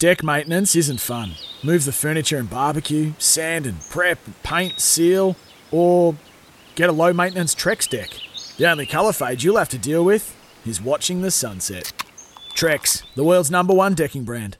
Deck maintenance isn't fun. Move the furniture and barbecue, sand and prep, paint, seal, or get a low maintenance Trex deck. The only colour fade you'll have to deal with is watching the sunset. Trex, the world's number one decking brand.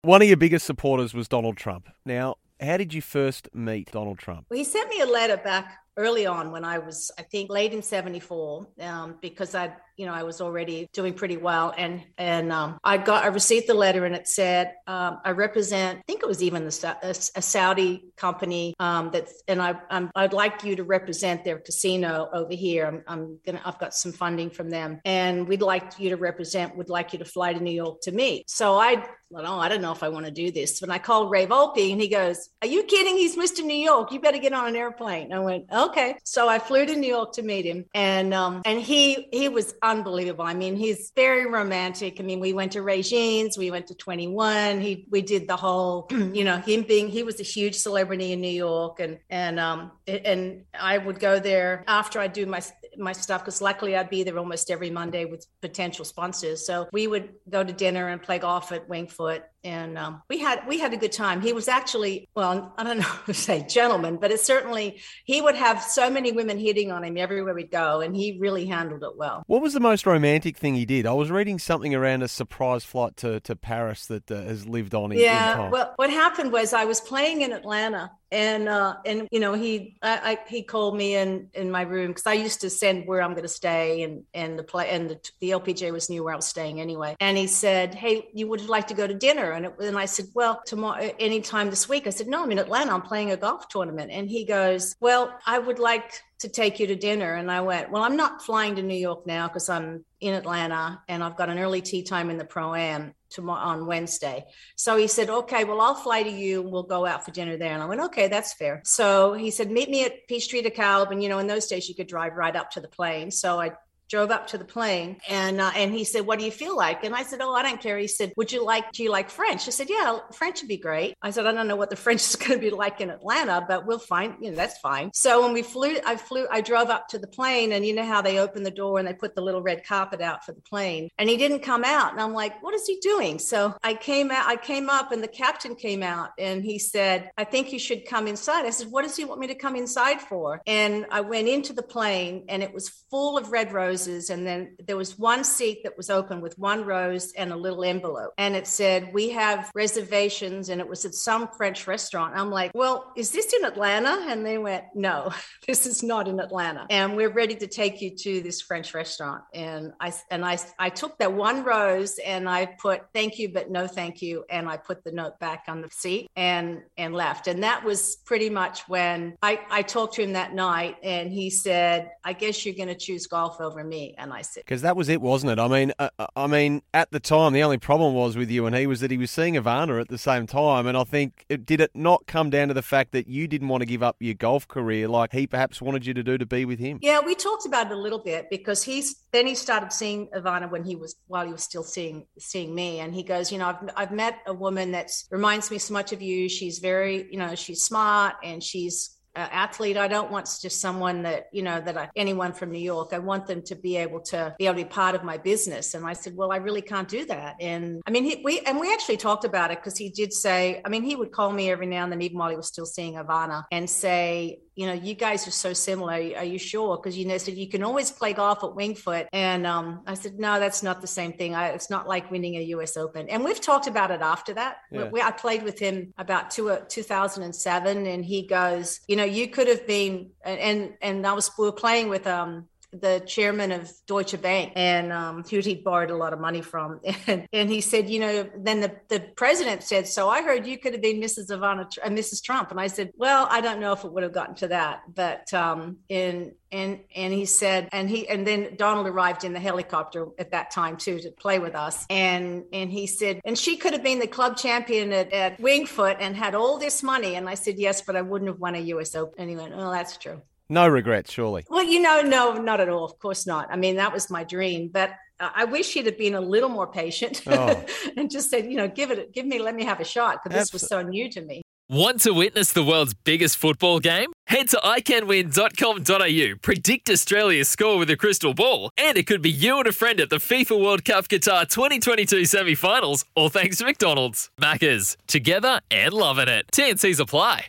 One of your biggest supporters was Donald Trump. Now, how did you first meet Donald Trump? Well, he sent me a letter back early on when I was, I think, late in '74, um, because I, you know, I was already doing pretty well, and and um, I got, I received the letter, and it said, um, I represent, I think it was even a, a Saudi company um, that's, and I, I'm, I'd like you to represent their casino over here. I'm, I'm gonna, I've got some funding from them, and we'd like you to represent, would like you to fly to New York to meet. So I well, oh, I don't know if I want to do this. When I called Ray Volpe and he goes, Are you kidding? He's Mr. New York. You better get on an airplane. I went, Okay. So I flew to New York to meet him. And um, and he he was unbelievable. I mean, he's very romantic. I mean, we went to Regine's, we went to 21. He we did the whole, you know, him being he was a huge celebrity in New York. And and um and I would go there after I do my my stuff because luckily I'd be there almost every Monday with potential sponsors. So we would go to dinner and play golf at Wingfoot and um, we had we had a good time. He was actually well, I don't know to say gentleman, but it certainly he would have so many women hitting on him everywhere we'd go, and he really handled it well. What was the most romantic thing he did? I was reading something around a surprise flight to, to Paris that uh, has lived on in, yeah, in well, what happened was I was playing in Atlanta and uh, and you know he I, I, he called me in in my room because I used to send where I'm going to stay and and the play and the, the LPGA was knew where I was staying anyway and he said hey you would like to go to dinner and, it, and I said well tomorrow anytime this week I said no I'm in Atlanta I'm playing a golf tournament and he goes well I would like to take you to dinner and I went well I'm not flying to New York now because I'm in Atlanta and I've got an early tee time in the pro am tomorrow on Wednesday. So he said, okay, well, I'll fly to you and we'll go out for dinner there. And I went, okay, that's fair. So he said, meet me at Peachtree DeKalb. And, you know, in those days you could drive right up to the plane. So I drove up to the plane and uh, and he said what do you feel like? And i said oh i don't care. He said would you like do you like french? I said yeah french would be great. I said i don't know what the french is going to be like in atlanta but we'll find you know that's fine. So when we flew i flew i drove up to the plane and you know how they open the door and they put the little red carpet out for the plane? And he didn't come out and i'm like what is he doing? So i came out i came up and the captain came out and he said i think you should come inside. I said what does he want me to come inside for? And i went into the plane and it was full of red roses roses. And then there was one seat that was open with one rose and a little envelope. And it said, We have reservations. And it was at some French restaurant. I'm like, Well, is this in Atlanta? And they went, No, this is not in Atlanta. And we're ready to take you to this French restaurant. And I and I I took that one rose and I put thank you, but no thank you. And I put the note back on the seat and and left. And that was pretty much when I, I talked to him that night and he said, I guess you're gonna choose golf over me. And I said, because that was it, wasn't it? I mean, uh, uh, I mean, at the time, the only problem was with you and he was that he was seeing Ivana at the same time. And I think it, did it not come down to the fact that you didn't want to give up your golf career like he perhaps wanted you to do to be with him? Yeah, we talked about it a little bit because he's then he started seeing Ivana when he was while he was still seeing seeing me, and he goes, you know, I've I've met a woman that reminds me so much of you. She's very, you know, she's smart and she's uh, athlete. I don't want just someone that, you know, that I, anyone from New York. I want them to be able to be able to be part of my business. And I said, well, I really can't do that. And I mean, he, we, and we actually talked about it because he did say, I mean, he would call me every now and then, even while he was still seeing Ivana and say, you know, you guys are so similar. Are you sure? Because you know, said you can always play golf at Wingfoot, and um, I said, no, that's not the same thing. I, it's not like winning a U.S. Open. And we've talked about it after that. Yeah. We, I played with him about two, uh, 2007, and he goes, you know, you could have been, and and I was we were playing with um the chairman of Deutsche Bank, and um, who he'd borrowed a lot of money from. And, and he said, you know, then the, the president said, so I heard you could have been Mrs. Ivana, uh, Mrs. Trump. And I said, well, I don't know if it would have gotten to that, but um, in and and he said and he and then donald arrived in the helicopter at that time too to play with us and and he said and she could have been the club champion at, at wingfoot and had all this money and i said yes but i wouldn't have won a us open and he went oh that's true no regrets surely well you know no not at all of course not i mean that was my dream but I wish he'd have been a little more patient oh. and just said, you know, give it, give me, let me have a shot because this was so new to me. Want to witness the world's biggest football game? Head to iCanWin.com.au, predict Australia's score with a crystal ball, and it could be you and a friend at the FIFA World Cup Qatar 2022 semi finals, all thanks to McDonald's. Maccas, together and loving it. TNCs apply.